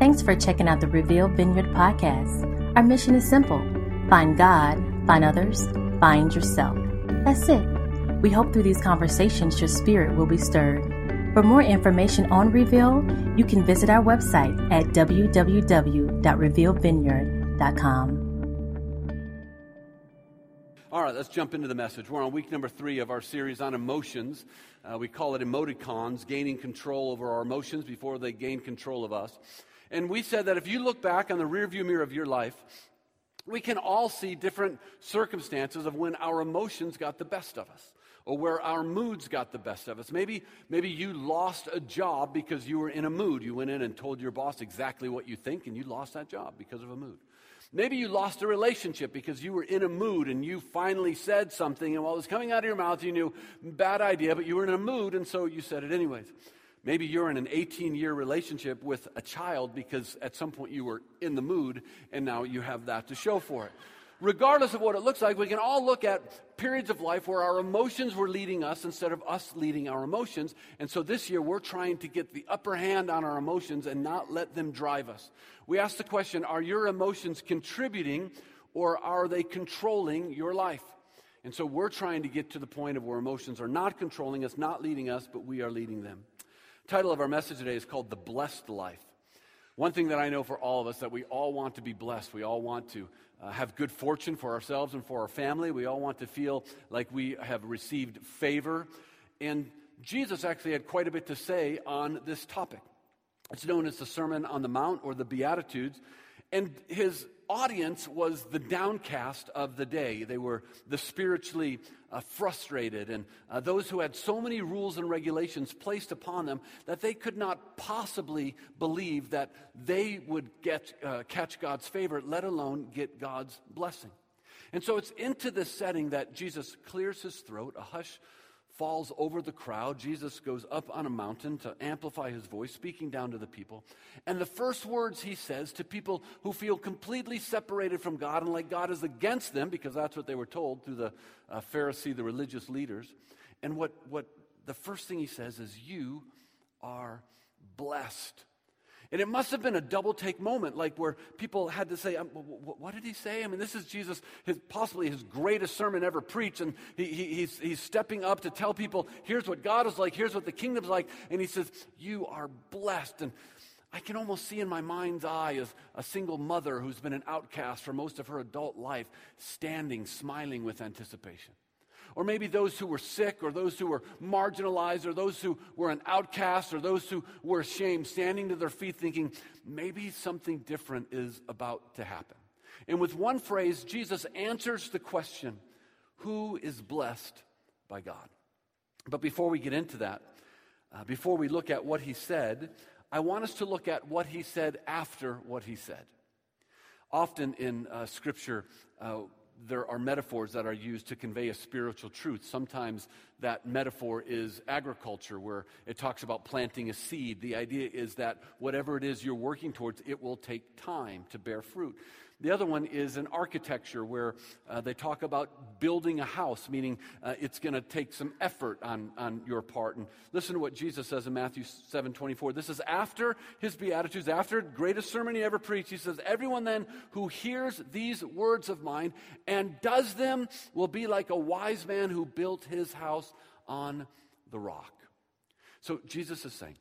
Thanks for checking out the Reveal Vineyard podcast. Our mission is simple find God, find others, find yourself. That's it. We hope through these conversations your spirit will be stirred. For more information on Reveal, you can visit our website at www.revealvineyard.com. All right, let's jump into the message. We're on week number three of our series on emotions. Uh, we call it emoticons, gaining control over our emotions before they gain control of us. And we said that if you look back on the rearview mirror of your life, we can all see different circumstances of when our emotions got the best of us or where our moods got the best of us. Maybe, maybe you lost a job because you were in a mood. You went in and told your boss exactly what you think, and you lost that job because of a mood. Maybe you lost a relationship because you were in a mood and you finally said something, and while it was coming out of your mouth, you knew, bad idea, but you were in a mood, and so you said it anyways. Maybe you're in an 18 year relationship with a child because at some point you were in the mood and now you have that to show for it. Regardless of what it looks like, we can all look at periods of life where our emotions were leading us instead of us leading our emotions. And so this year we're trying to get the upper hand on our emotions and not let them drive us. We ask the question are your emotions contributing or are they controlling your life? And so we're trying to get to the point of where emotions are not controlling us, not leading us, but we are leading them title of our message today is called The Blessed Life. One thing that I know for all of us that we all want to be blessed. We all want to uh, have good fortune for ourselves and for our family. We all want to feel like we have received favor. And Jesus actually had quite a bit to say on this topic. It's known as the Sermon on the Mount or the Beatitudes. And his audience was the downcast of the day. They were the spiritually uh, frustrated and uh, those who had so many rules and regulations placed upon them that they could not possibly believe that they would get, uh, catch God's favor, let alone get God's blessing. And so it's into this setting that Jesus clears his throat, a hush falls over the crowd. Jesus goes up on a mountain to amplify his voice, speaking down to the people. And the first words he says to people who feel completely separated from God and like God is against them, because that's what they were told through the uh, Pharisee, the religious leaders. And what, what the first thing he says is, You are blessed. And it must have been a double take moment, like where people had to say, um, What did he say? I mean, this is Jesus, his, possibly his greatest sermon ever preached. And he, he, he's, he's stepping up to tell people, Here's what God is like, here's what the kingdom's like. And he says, You are blessed. And I can almost see in my mind's eye as a single mother who's been an outcast for most of her adult life, standing, smiling with anticipation or maybe those who were sick, or those who were marginalized, or those who were an outcast, or those who were ashamed, standing to their feet thinking, maybe something different is about to happen. And with one phrase, Jesus answers the question who is blessed by God? But before we get into that, uh, before we look at what he said, I want us to look at what he said after what he said. Often in uh, Scripture, uh, there are metaphors that are used to convey a spiritual truth. Sometimes that metaphor is agriculture, where it talks about planting a seed. The idea is that whatever it is you're working towards, it will take time to bear fruit. The other one is an architecture where uh, they talk about building a house, meaning uh, it's going to take some effort on, on your part. And listen to what Jesus says in Matthew 7 24. This is after his Beatitudes, after greatest sermon he ever preached. He says, Everyone then who hears these words of mine and does them will be like a wise man who built his house on the rock. So Jesus is saying,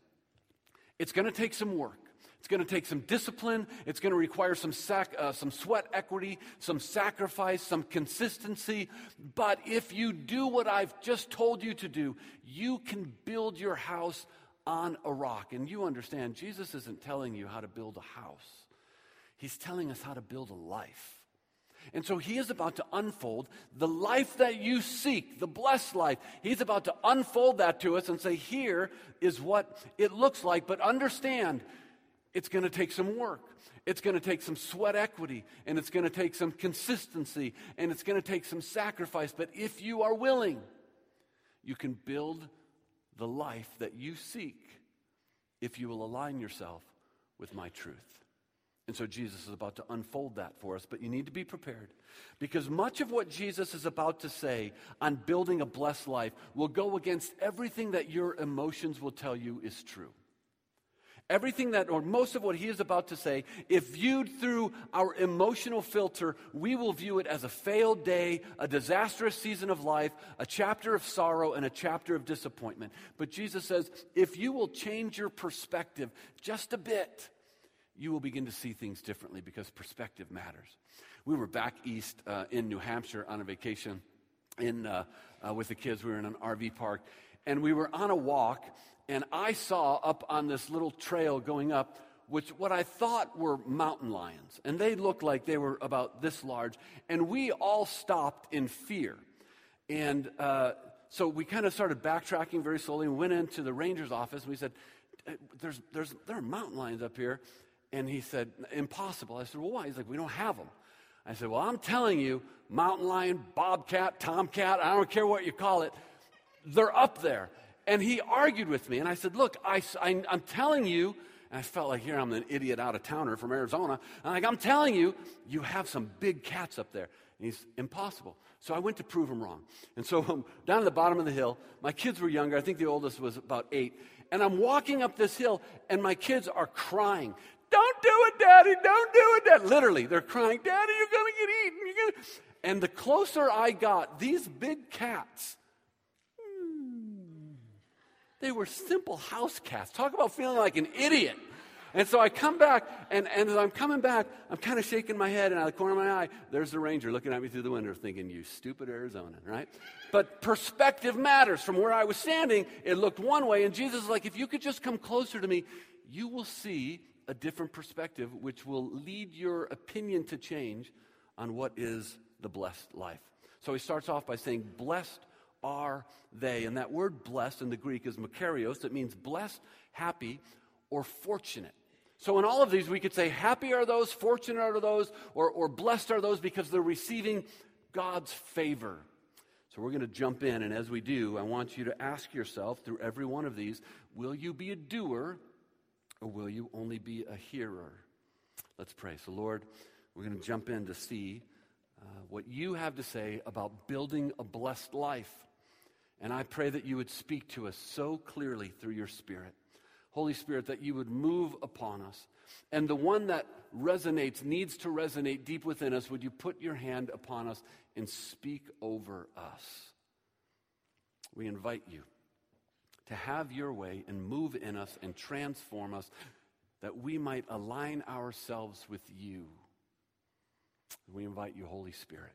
it's going to take some work. It's going to take some discipline. It's going to require some, sac- uh, some sweat equity, some sacrifice, some consistency. But if you do what I've just told you to do, you can build your house on a rock. And you understand, Jesus isn't telling you how to build a house, He's telling us how to build a life. And so he is about to unfold the life that you seek, the blessed life. He's about to unfold that to us and say, here is what it looks like. But understand, it's going to take some work. It's going to take some sweat equity, and it's going to take some consistency, and it's going to take some sacrifice. But if you are willing, you can build the life that you seek if you will align yourself with my truth. And so Jesus is about to unfold that for us, but you need to be prepared because much of what Jesus is about to say on building a blessed life will go against everything that your emotions will tell you is true. Everything that, or most of what he is about to say, if viewed through our emotional filter, we will view it as a failed day, a disastrous season of life, a chapter of sorrow, and a chapter of disappointment. But Jesus says, if you will change your perspective just a bit, you will begin to see things differently because perspective matters. We were back east uh, in New Hampshire on a vacation in, uh, uh, with the kids. We were in an RV park, and we were on a walk and I saw up on this little trail going up, which what I thought were mountain lions. And they looked like they were about this large. And we all stopped in fear. And uh, so we kind of started backtracking very slowly and went into the ranger's office. And we said, uh, there's, there's, There are mountain lions up here. And he said, Impossible. I said, Well, why? He's like, We don't have them. I said, Well, I'm telling you, mountain lion, bobcat, tomcat, I don't care what you call it, they're up there. And he argued with me. And I said, Look, I, I, am telling you, and I felt like here I'm an idiot out of towner from Arizona. And like, I'm telling you, you have some big cats up there. And he's impossible. So I went to prove him wrong. And so um, down at the bottom of the hill, my kids were younger. I think the oldest was about eight. And I'm walking up this hill, and my kids are crying. Don't do it, Daddy. Don't do it, Daddy. Literally, they're crying, Daddy, you're going to get eaten. And the closer I got, these big cats they were simple house cats. Talk about feeling like an idiot. And so I come back, and, and as I'm coming back, I'm kind of shaking my head, and out of the corner of my eye, there's the ranger looking at me through the window, thinking, You stupid Arizonan, right? But perspective matters. From where I was standing, it looked one way, and Jesus is like, If you could just come closer to me, you will see a different perspective, which will lead your opinion to change on what is the blessed life. So he starts off by saying, Blessed are they? And that word blessed in the Greek is makarios. It means blessed, happy, or fortunate. So, in all of these, we could say, happy are those, fortunate are those, or, or blessed are those because they're receiving God's favor. So, we're going to jump in, and as we do, I want you to ask yourself through every one of these will you be a doer or will you only be a hearer? Let's pray. So, Lord, we're going to jump in to see uh, what you have to say about building a blessed life. And I pray that you would speak to us so clearly through your Spirit. Holy Spirit, that you would move upon us. And the one that resonates, needs to resonate deep within us, would you put your hand upon us and speak over us? We invite you to have your way and move in us and transform us that we might align ourselves with you. We invite you, Holy Spirit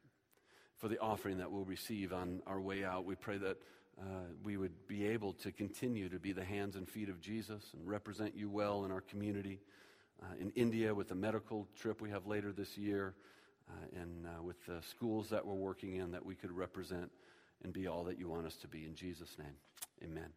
for the offering that we'll receive on our way out. We pray that uh, we would be able to continue to be the hands and feet of Jesus and represent you well in our community. Uh, in India, with the medical trip we have later this year, uh, and uh, with the schools that we're working in, that we could represent and be all that you want us to be. In Jesus' name, amen.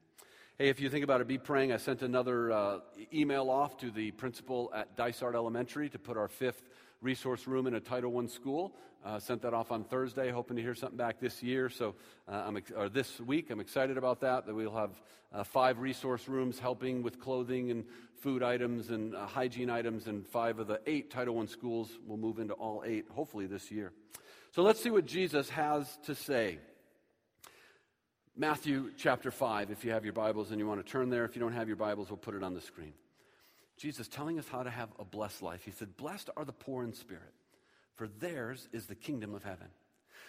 Hey, if you think about it, be praying. I sent another uh, email off to the principal at Dysart Elementary to put our fifth resource room in a Title I school. Uh, sent that off on Thursday, hoping to hear something back this year. So, uh, I'm ex- or this week, I'm excited about that. That we'll have uh, five resource rooms helping with clothing and food items and uh, hygiene items, and five of the eight Title I schools will move into all eight, hopefully this year. So let's see what Jesus has to say. Matthew chapter 5, if you have your Bibles and you want to turn there. If you don't have your Bibles, we'll put it on the screen. Jesus telling us how to have a blessed life. He said, Blessed are the poor in spirit, for theirs is the kingdom of heaven.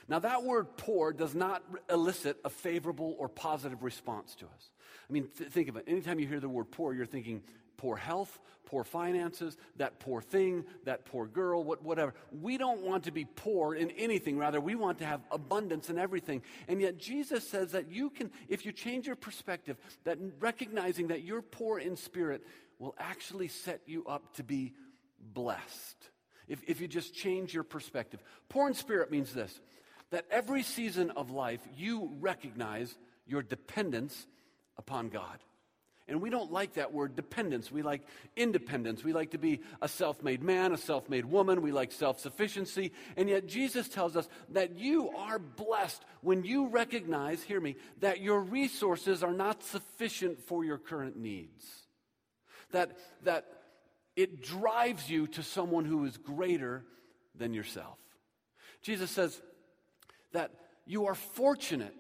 Now, that word poor does not elicit a favorable or positive response to us. I mean, th- think of it. Anytime you hear the word poor, you're thinking poor health, poor finances, that poor thing, that poor girl, what, whatever. We don't want to be poor in anything. Rather, we want to have abundance in everything. And yet, Jesus says that you can, if you change your perspective, that recognizing that you're poor in spirit, will actually set you up to be blessed. If, if you just change your perspective. Poor in spirit means this that every season of life you recognize your dependence upon God. And we don't like that word dependence. We like independence. We like to be a self made man, a self made woman. We like self sufficiency. And yet Jesus tells us that you are blessed when you recognize, hear me, that your resources are not sufficient for your current needs that, that it drives you to someone who is greater than yourself. Jesus says that you are fortunate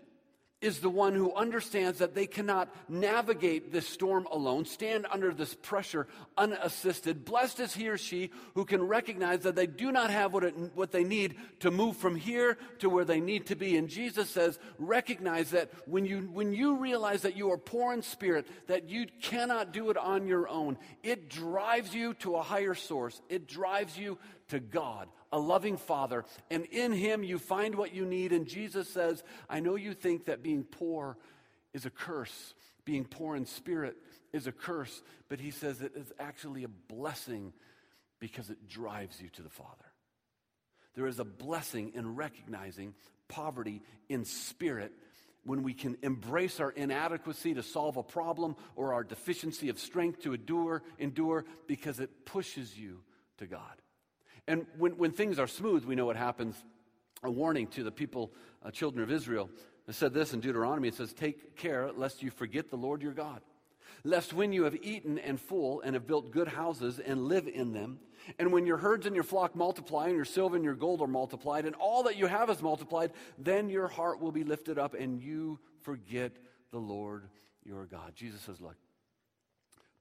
is the one who understands that they cannot navigate this storm alone, stand under this pressure unassisted. Blessed is he or she who can recognize that they do not have what, it, what they need to move from here to where they need to be. And Jesus says, recognize that when you, when you realize that you are poor in spirit, that you cannot do it on your own, it drives you to a higher source. It drives you to God a loving Father, and in Him you find what you need. And Jesus says, I know you think that being poor is a curse, being poor in spirit is a curse, but He says it is actually a blessing because it drives you to the Father. There is a blessing in recognizing poverty in spirit when we can embrace our inadequacy to solve a problem or our deficiency of strength to endure, endure because it pushes you to God. And when, when things are smooth, we know what happens. A warning to the people, uh, children of Israel. It said this in Deuteronomy. It says, Take care lest you forget the Lord your God. Lest when you have eaten and full and have built good houses and live in them, and when your herds and your flock multiply, and your silver and your gold are multiplied, and all that you have is multiplied, then your heart will be lifted up, and you forget the Lord your God. Jesus says, Look,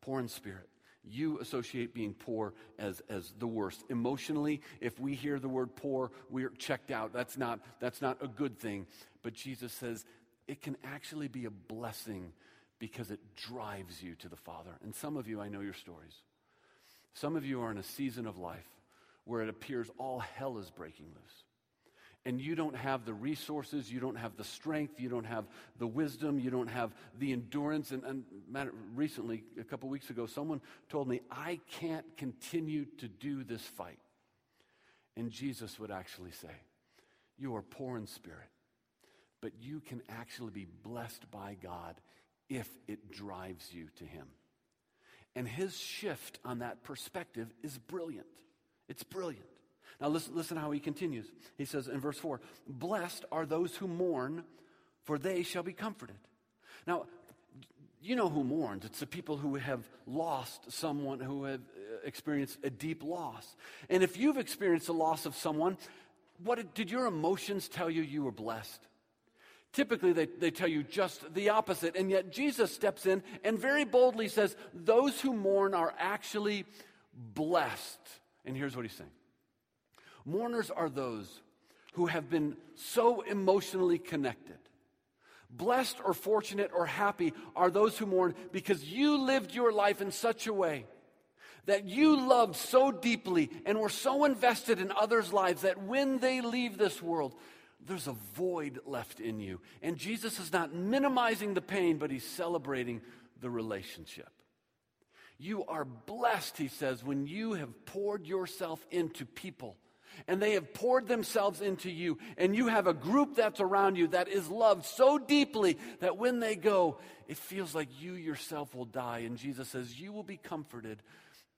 poor in spirit, you associate being poor as, as the worst. Emotionally, if we hear the word poor, we're checked out. That's not, that's not a good thing. But Jesus says it can actually be a blessing because it drives you to the Father. And some of you, I know your stories. Some of you are in a season of life where it appears all hell is breaking loose and you don't have the resources, you don't have the strength, you don't have the wisdom, you don't have the endurance. And, and recently, a couple weeks ago, someone told me, I can't continue to do this fight. And Jesus would actually say, You are poor in spirit, but you can actually be blessed by God if it drives you to Him. And his shift on that perspective is brilliant. It's brilliant. Now, listen, listen how he continues. He says in verse 4 Blessed are those who mourn, for they shall be comforted. Now, you know who mourns. It's the people who have lost someone, who have uh, experienced a deep loss. And if you've experienced the loss of someone, what did your emotions tell you you were blessed? Typically, they, they tell you just the opposite. And yet, Jesus steps in and very boldly says, Those who mourn are actually blessed. And here's what he's saying Mourners are those who have been so emotionally connected. Blessed or fortunate or happy are those who mourn because you lived your life in such a way that you loved so deeply and were so invested in others' lives that when they leave this world, there's a void left in you. And Jesus is not minimizing the pain, but he's celebrating the relationship. You are blessed, he says, when you have poured yourself into people and they have poured themselves into you, and you have a group that's around you that is loved so deeply that when they go, it feels like you yourself will die. And Jesus says, You will be comforted,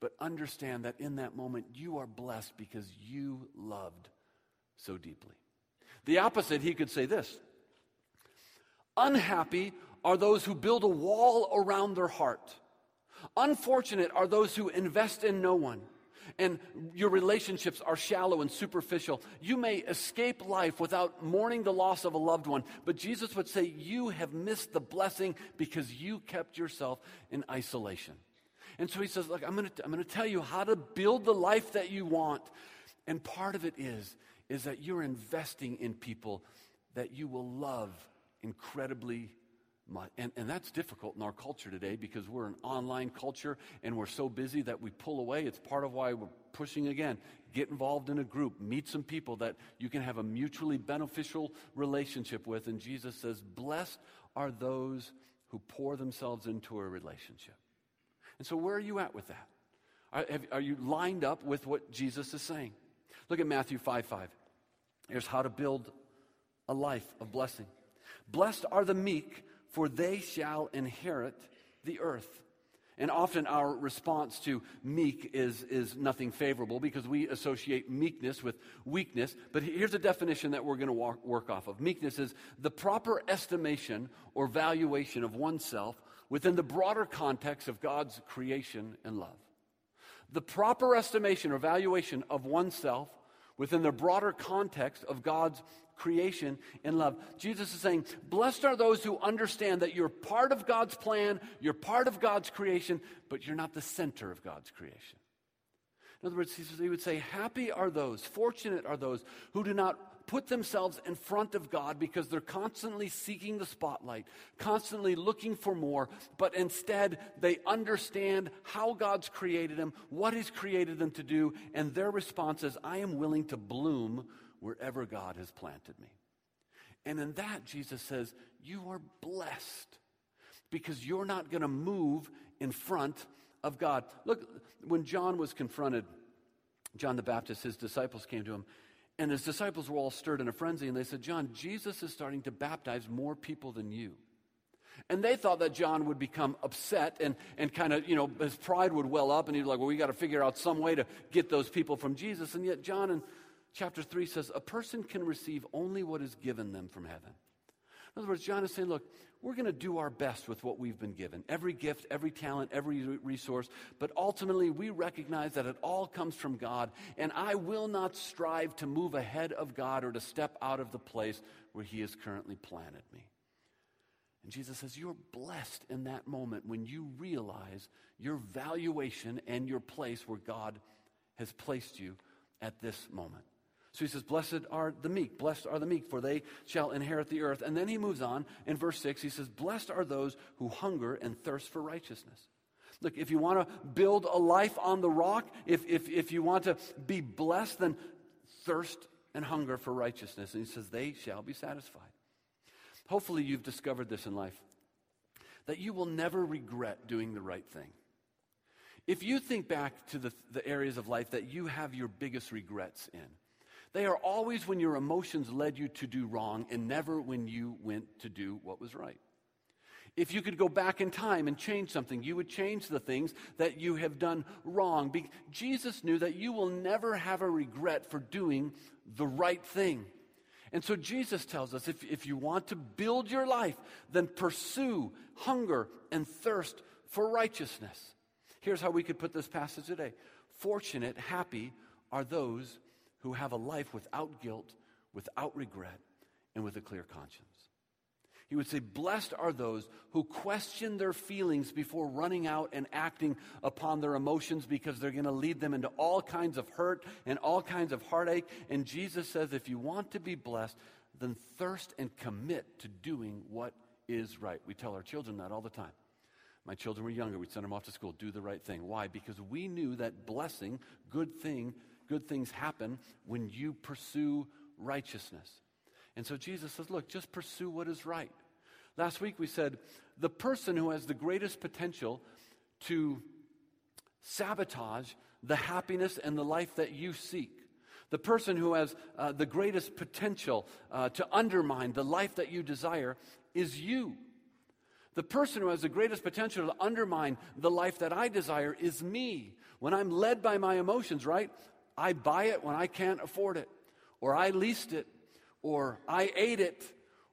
but understand that in that moment you are blessed because you loved so deeply. The opposite, he could say this Unhappy are those who build a wall around their heart. Unfortunate are those who invest in no one and your relationships are shallow and superficial, you may escape life without mourning the loss of a loved one. But Jesus would say, You have missed the blessing because you kept yourself in isolation. And so he says, Look, I'm going to I'm going to tell you how to build the life that you want. And part of it is, is that you're investing in people that you will love incredibly and, and that's difficult in our culture today because we're an online culture and we're so busy that we pull away. It's part of why we're pushing again. Get involved in a group, meet some people that you can have a mutually beneficial relationship with. And Jesus says, Blessed are those who pour themselves into a relationship. And so, where are you at with that? Are, have, are you lined up with what Jesus is saying? Look at Matthew 5 5. Here's how to build a life of blessing. Blessed are the meek for they shall inherit the earth. And often our response to meek is, is nothing favorable because we associate meekness with weakness. But here's a definition that we're going to work off of meekness is the proper estimation or valuation of oneself within the broader context of God's creation and love. The proper estimation or valuation of oneself within the broader context of God's creation in love. Jesus is saying, Blessed are those who understand that you're part of God's plan, you're part of God's creation, but you're not the center of God's creation. In other words, he would say, Happy are those, fortunate are those who do not put themselves in front of God because they're constantly seeking the spotlight, constantly looking for more, but instead they understand how God's created them, what He's created them to do, and their response is, I am willing to bloom wherever God has planted me. And in that, Jesus says, You are blessed because you're not going to move in front of God. Look, when John was confronted, John the Baptist, his disciples came to him and his disciples were all stirred in a frenzy, and they said, John, Jesus is starting to baptize more people than you. And they thought that John would become upset and, and kind of, you know, his pride would well up, and he'd be like, well, we got to figure out some way to get those people from Jesus. And yet, John in chapter 3 says, a person can receive only what is given them from heaven. In other words, John is saying, look, we're going to do our best with what we've been given every gift, every talent, every resource. But ultimately, we recognize that it all comes from God. And I will not strive to move ahead of God or to step out of the place where He has currently planted me. And Jesus says, You're blessed in that moment when you realize your valuation and your place where God has placed you at this moment. So he says, Blessed are the meek, blessed are the meek, for they shall inherit the earth. And then he moves on in verse 6, he says, Blessed are those who hunger and thirst for righteousness. Look, if you want to build a life on the rock, if, if, if you want to be blessed, then thirst and hunger for righteousness. And he says, They shall be satisfied. Hopefully, you've discovered this in life that you will never regret doing the right thing. If you think back to the, the areas of life that you have your biggest regrets in, they are always when your emotions led you to do wrong and never when you went to do what was right. If you could go back in time and change something, you would change the things that you have done wrong. Be- Jesus knew that you will never have a regret for doing the right thing. And so Jesus tells us if, if you want to build your life, then pursue hunger and thirst for righteousness. Here's how we could put this passage today Fortunate, happy are those who have a life without guilt, without regret, and with a clear conscience. He would say, Blessed are those who question their feelings before running out and acting upon their emotions because they're going to lead them into all kinds of hurt and all kinds of heartache. And Jesus says, If you want to be blessed, then thirst and commit to doing what is right. We tell our children that all the time. My children were younger, we'd send them off to school, do the right thing. Why? Because we knew that blessing, good thing, good things happen when you pursue righteousness. And so Jesus says, look, just pursue what is right. Last week we said the person who has the greatest potential to sabotage the happiness and the life that you seek, the person who has uh, the greatest potential uh, to undermine the life that you desire is you. The person who has the greatest potential to undermine the life that I desire is me. When I'm led by my emotions, right? I buy it when I can't afford it, or I leased it, or I ate it,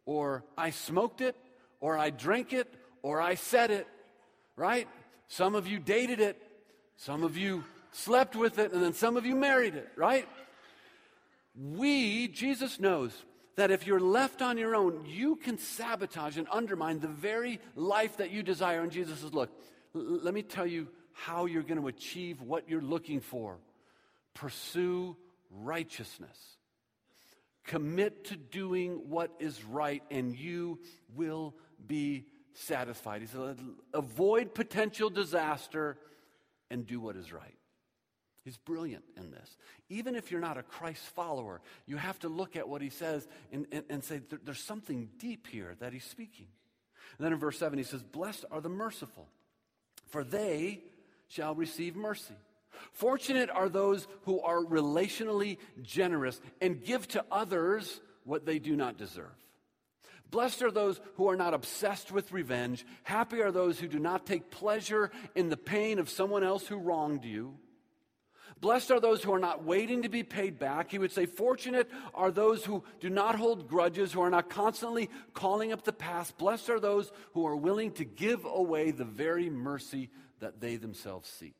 or I smoked it, or I drank it, or I said it, right? Some of you dated it, some of you slept with it, and then some of you married it, right? We, Jesus knows that if you're left on your own, you can sabotage and undermine the very life that you desire. And Jesus says, Look, let me tell you how you're going to achieve what you're looking for. Pursue righteousness. Commit to doing what is right, and you will be satisfied. He said, avoid potential disaster and do what is right. He's brilliant in this. Even if you're not a Christ follower, you have to look at what he says and, and, and say, there's something deep here that he's speaking. And then in verse 7, he says, Blessed are the merciful, for they shall receive mercy. Fortunate are those who are relationally generous and give to others what they do not deserve. Blessed are those who are not obsessed with revenge. Happy are those who do not take pleasure in the pain of someone else who wronged you. Blessed are those who are not waiting to be paid back. He would say, Fortunate are those who do not hold grudges, who are not constantly calling up the past. Blessed are those who are willing to give away the very mercy that they themselves seek.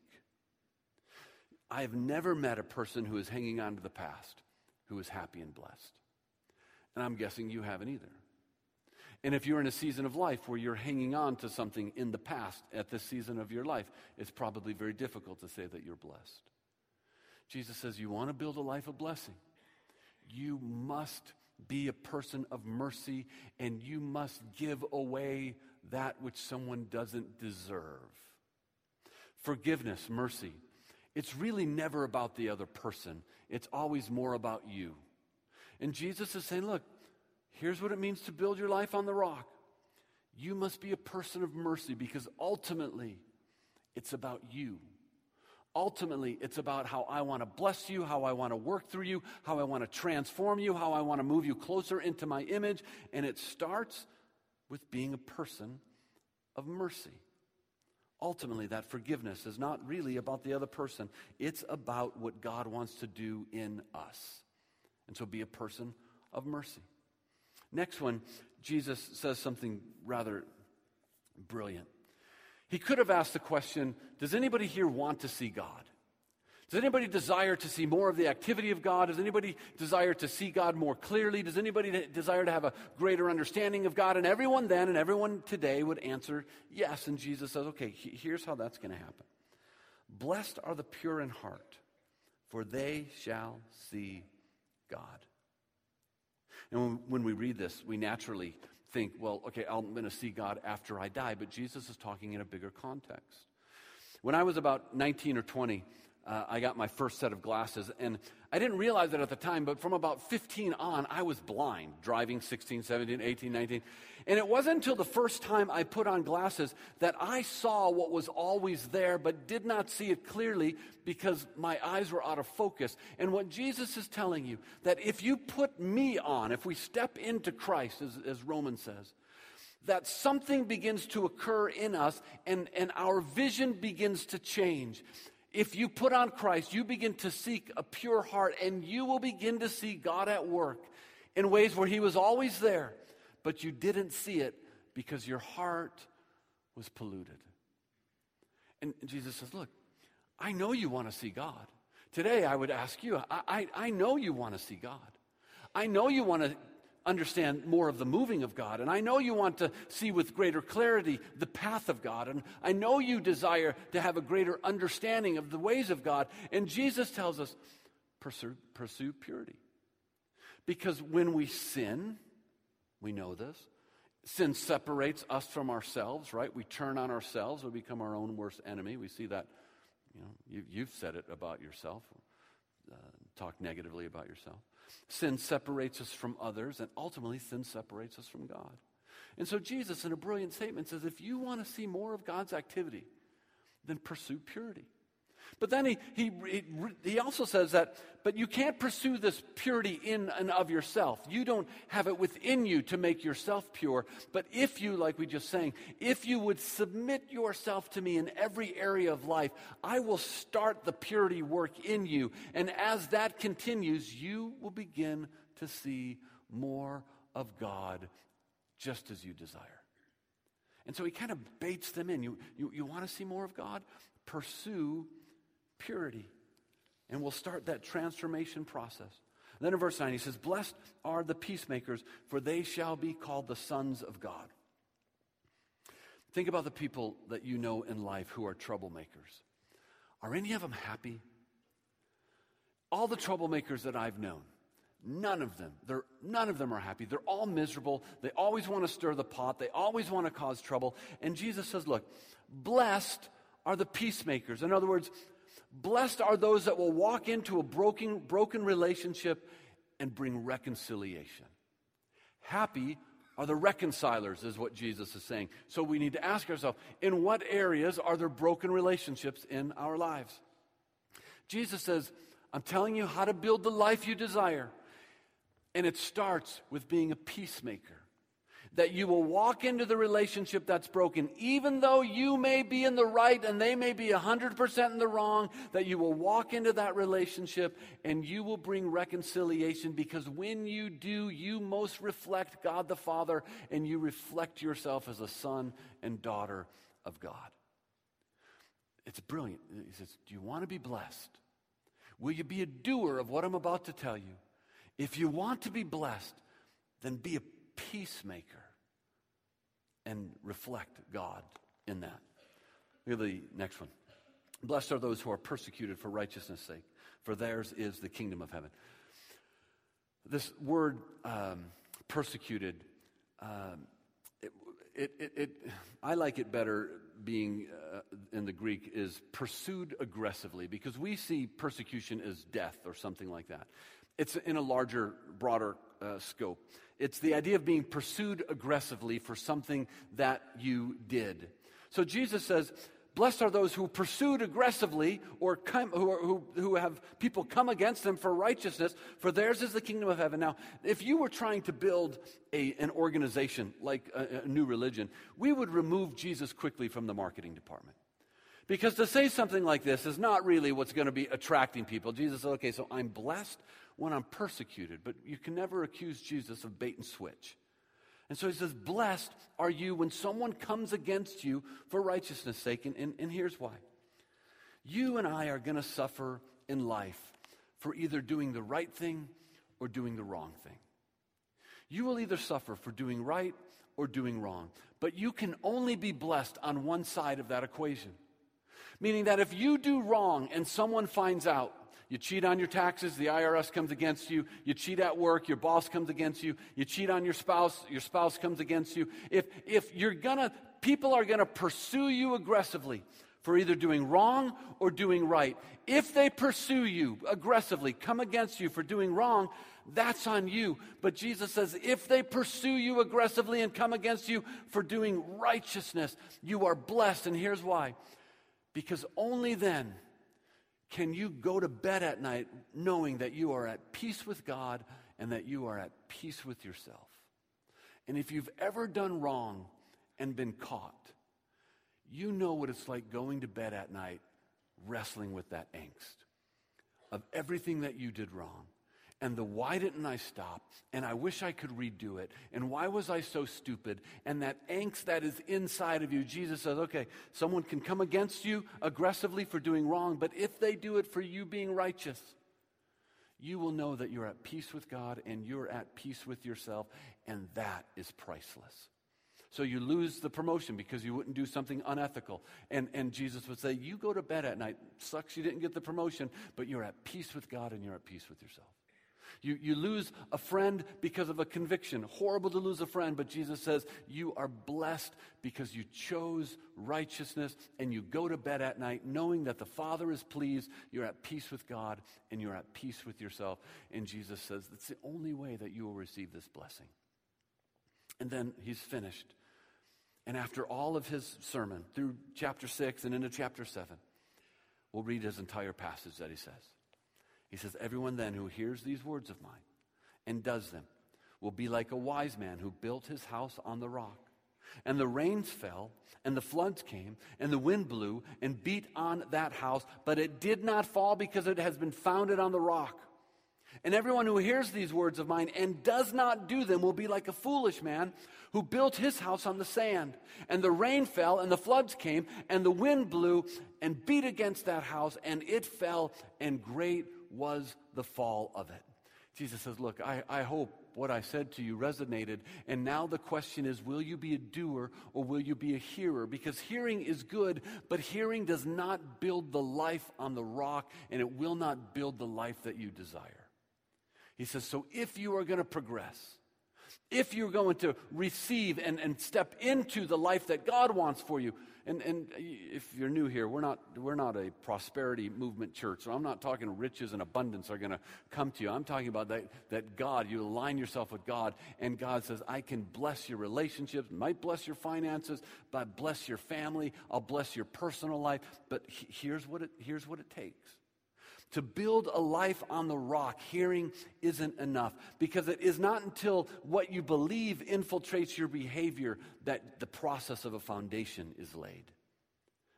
I have never met a person who is hanging on to the past who is happy and blessed. And I'm guessing you haven't either. And if you're in a season of life where you're hanging on to something in the past at this season of your life, it's probably very difficult to say that you're blessed. Jesus says, You want to build a life of blessing? You must be a person of mercy and you must give away that which someone doesn't deserve. Forgiveness, mercy. It's really never about the other person, it's always more about you. And Jesus is saying, Look, Here's what it means to build your life on the rock. You must be a person of mercy because ultimately it's about you. Ultimately, it's about how I want to bless you, how I want to work through you, how I want to transform you, how I want to move you closer into my image. And it starts with being a person of mercy. Ultimately, that forgiveness is not really about the other person, it's about what God wants to do in us. And so be a person of mercy. Next one, Jesus says something rather brilliant. He could have asked the question Does anybody here want to see God? Does anybody desire to see more of the activity of God? Does anybody desire to see God more clearly? Does anybody desire to have a greater understanding of God? And everyone then and everyone today would answer yes. And Jesus says, okay, here's how that's going to happen. Blessed are the pure in heart, for they shall see God. And when, we read this, we naturally think, well, okay, I'm going to see God after I die. But Jesus is talking in a bigger context. When I was about 19 or 20, uh, I got my first set of glasses. And I didn't realize it at the time, but from about 15 on, I was blind, driving 16, 17, 18, 19. And it wasn't until the first time I put on glasses that I saw what was always there, but did not see it clearly because my eyes were out of focus. And what Jesus is telling you, that if you put me on, if we step into Christ, as, as Romans says, that something begins to occur in us and, and our vision begins to change. If you put on Christ, you begin to seek a pure heart and you will begin to see God at work in ways where He was always there, but you didn't see it because your heart was polluted. And Jesus says, Look, I know you want to see God. Today, I would ask you, I, I, I know you want to see God. I know you want to understand more of the moving of God. And I know you want to see with greater clarity the path of God. And I know you desire to have a greater understanding of the ways of God. And Jesus tells us pursue, pursue purity. Because when we sin, we know this. Sin separates us from ourselves, right? We turn on ourselves, we become our own worst enemy. We see that, you know, you, have said it about yourself, uh, talk negatively about yourself. Sin separates us from others, and ultimately, sin separates us from God. And so, Jesus, in a brilliant statement, says if you want to see more of God's activity, then pursue purity. But then he, he, he also says that, but you can't pursue this purity in and of yourself. You don't have it within you to make yourself pure. But if you, like we just saying, if you would submit yourself to me in every area of life, I will start the purity work in you. And as that continues, you will begin to see more of God just as you desire. And so he kind of baits them in. You, you, you want to see more of God? Pursue purity. And we'll start that transformation process. then in verse 9, he says, Blessed are the peacemakers, for they shall be called the sons of God. Think about the people that you know in life who are troublemakers. Are any of them happy? All the troublemakers that I've known, none of them, they're, none of them are happy. They're all miserable. They always want to stir the pot. They always want to cause trouble. And Jesus says, look, blessed are the peacemakers. In other words, Blessed are those that will walk into a broken, broken relationship and bring reconciliation. Happy are the reconcilers, is what Jesus is saying. So we need to ask ourselves in what areas are there broken relationships in our lives? Jesus says, I'm telling you how to build the life you desire. And it starts with being a peacemaker that you will walk into the relationship that's broken, even though you may be in the right and they may be 100% in the wrong, that you will walk into that relationship and you will bring reconciliation because when you do, you most reflect God the Father and you reflect yourself as a son and daughter of God. It's brilliant. He says, Do you want to be blessed? Will you be a doer of what I'm about to tell you? If you want to be blessed, then be a peacemaker and reflect God in that. Look at the next one. Blessed are those who are persecuted for righteousness' sake, for theirs is the kingdom of heaven. This word um, persecuted, um, it, it, it, I like it better being uh, in the Greek is pursued aggressively because we see persecution as death or something like that. It's in a larger, broader uh, scope. It's the idea of being pursued aggressively for something that you did. So Jesus says, Blessed are those who pursued aggressively or come, who, are, who, who have people come against them for righteousness, for theirs is the kingdom of heaven. Now, if you were trying to build a, an organization like a, a new religion, we would remove Jesus quickly from the marketing department. Because to say something like this is not really what's going to be attracting people. Jesus said, okay, so I'm blessed when I'm persecuted, but you can never accuse Jesus of bait and switch. And so he says, Blessed are you when someone comes against you for righteousness' sake. And, and, and here's why. You and I are going to suffer in life for either doing the right thing or doing the wrong thing. You will either suffer for doing right or doing wrong, but you can only be blessed on one side of that equation. Meaning that if you do wrong and someone finds out, you cheat on your taxes, the IRS comes against you. You cheat at work, your boss comes against you. You cheat on your spouse, your spouse comes against you. If, if you're gonna, people are gonna pursue you aggressively for either doing wrong or doing right. If they pursue you aggressively, come against you for doing wrong, that's on you. But Jesus says, if they pursue you aggressively and come against you for doing righteousness, you are blessed. And here's why. Because only then can you go to bed at night knowing that you are at peace with God and that you are at peace with yourself? And if you've ever done wrong and been caught, you know what it's like going to bed at night wrestling with that angst of everything that you did wrong and the why didn't I stop? And I wish I could redo it. And why was I so stupid? And that angst that is inside of you, Jesus says, okay, someone can come against you aggressively for doing wrong, but if they do it for you being righteous, you will know that you're at peace with God and you're at peace with yourself, and that is priceless. So you lose the promotion because you wouldn't do something unethical. And, and Jesus would say, You go to bed at night. Sucks you didn't get the promotion, but you're at peace with God and you're at peace with yourself. You, you lose a friend because of a conviction. Horrible to lose a friend, but Jesus says you are blessed because you chose righteousness and you go to bed at night knowing that the Father is pleased, you're at peace with God, and you're at peace with yourself. And Jesus says that's the only way that you will receive this blessing. And then he's finished. And after all of his sermon, through chapter 6 and into chapter 7, we'll read his entire passage that he says. He says, Everyone then who hears these words of mine and does them will be like a wise man who built his house on the rock. And the rains fell, and the floods came, and the wind blew and beat on that house, but it did not fall because it has been founded on the rock. And everyone who hears these words of mine and does not do them will be like a foolish man who built his house on the sand. And the rain fell, and the floods came, and the wind blew and beat against that house, and it fell, and great was the fall of it. Jesus says, Look, I, I hope what I said to you resonated. And now the question is will you be a doer or will you be a hearer? Because hearing is good, but hearing does not build the life on the rock, and it will not build the life that you desire. He says, So if you are going to progress, if you're going to receive and, and step into the life that God wants for you, and, and if you're new here, we're not, we're not a prosperity movement church. So I'm not talking riches and abundance are going to come to you. I'm talking about that, that God, you align yourself with God, and God says, I can bless your relationships, might bless your finances, but bless your family, I'll bless your personal life. But here's what it, here's what it takes. To build a life on the rock, hearing isn't enough because it is not until what you believe infiltrates your behavior that the process of a foundation is laid.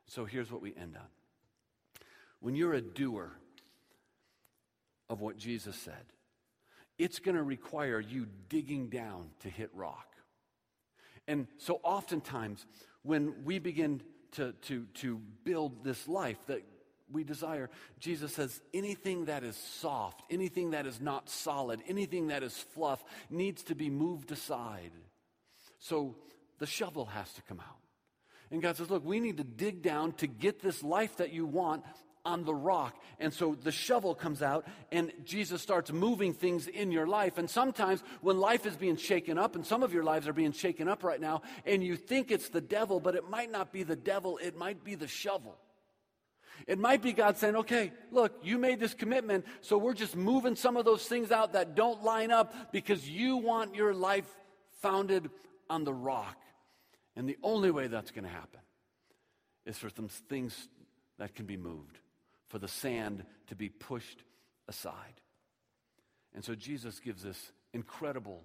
So here's what we end on. When you're a doer of what Jesus said, it's going to require you digging down to hit rock. And so oftentimes, when we begin to, to, to build this life that we desire. Jesus says anything that is soft, anything that is not solid, anything that is fluff needs to be moved aside. So the shovel has to come out. And God says, Look, we need to dig down to get this life that you want on the rock. And so the shovel comes out, and Jesus starts moving things in your life. And sometimes when life is being shaken up, and some of your lives are being shaken up right now, and you think it's the devil, but it might not be the devil, it might be the shovel. It might be God saying, okay, look, you made this commitment, so we're just moving some of those things out that don't line up because you want your life founded on the rock. And the only way that's going to happen is for some things that can be moved for the sand to be pushed aside. And so Jesus gives this incredible,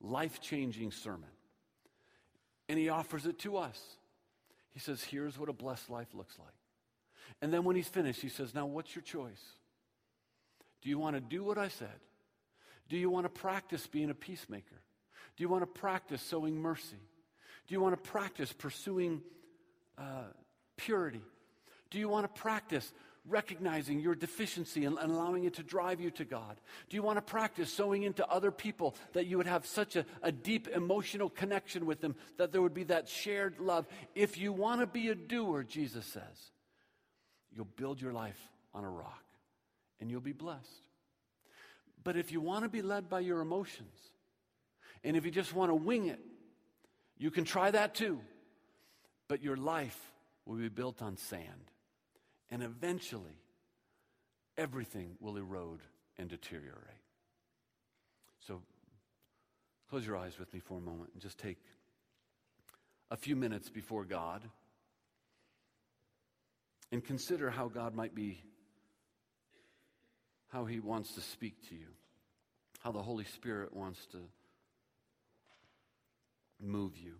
life changing sermon. And he offers it to us. He says, Here's what a blessed life looks like. And then when he's finished, he says, Now what's your choice? Do you want to do what I said? Do you want to practice being a peacemaker? Do you want to practice sowing mercy? Do you want to practice pursuing uh, purity? Do you want to practice recognizing your deficiency and, and, allowing it to drive you to God? Do you want to practice sowing into other people that you would have such a, a deep emotional connection with them that there would be that shared love? If you want to be a doer, Jesus says, you'll build your life on a rock and you'll be blessed. But if you want to be led by your emotions, and if you just want to wing it, you can try that too. But your life will be built on sand. And eventually, everything will erode and deteriorate. So, close your eyes with me for a moment and just take a few minutes before God and consider how God might be, how He wants to speak to you, how the Holy Spirit wants to move you.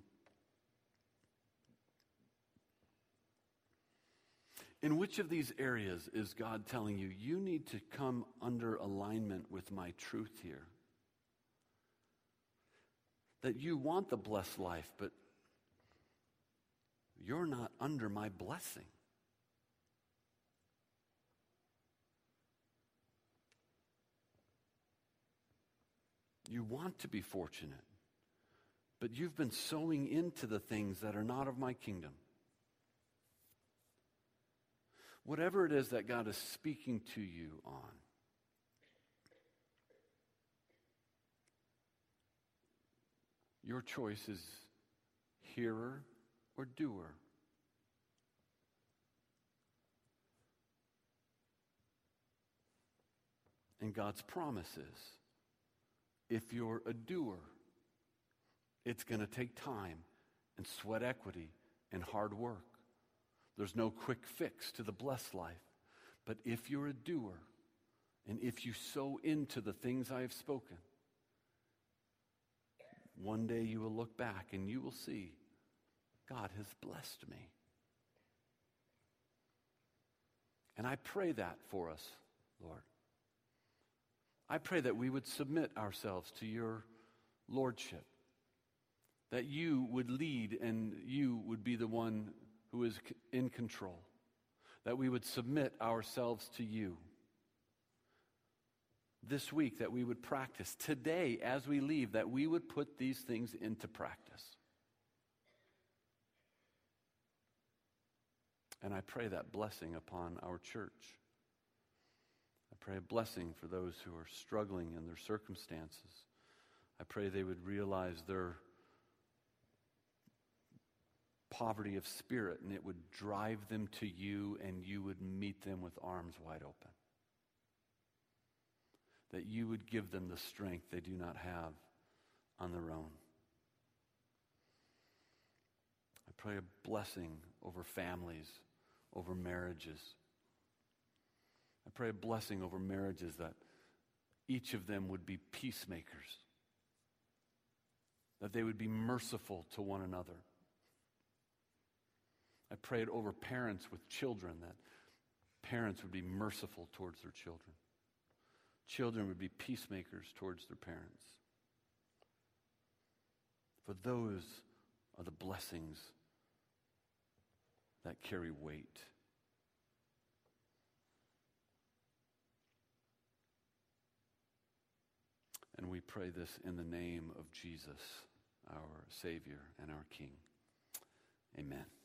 In which of these areas is God telling you, you need to come under alignment with my truth here? That you want the blessed life, but you're not under my blessing. You want to be fortunate, but you've been sowing into the things that are not of my kingdom. whatever it is that God is speaking to you on. Your choice is hearer or doer. And God's promise is if you're a doer, it's going to take time and sweat equity and hard work. There's no quick fix to the blessed life. But if you're a doer, and if you sow into the things I have spoken, one day you will look back and you will see God has blessed me. And I pray that for us, Lord. I pray that we would submit ourselves to your lordship, that you would lead and you would be the one who is in control, that we would submit ourselves to you. This week, that we would practice. Today, as we leave, that we would put these things into practice. And I pray that blessing upon our church. Pray a blessing for those who are struggling in their circumstances. I pray they would realize their poverty of spirit, and it would drive them to you, and you would meet them with arms wide open. That you would give them the strength they do not have on their own. I pray a blessing over families, over marriages. I pray a blessing over marriages that each of them would be peacemakers, that they would be merciful to one another I prayed over parents with children that parents would be merciful towards their children. Children would be peacemakers towards their parents. For those are the blessings that carry weight. And we pray this in the name of Jesus, our Savior and our King. Amen.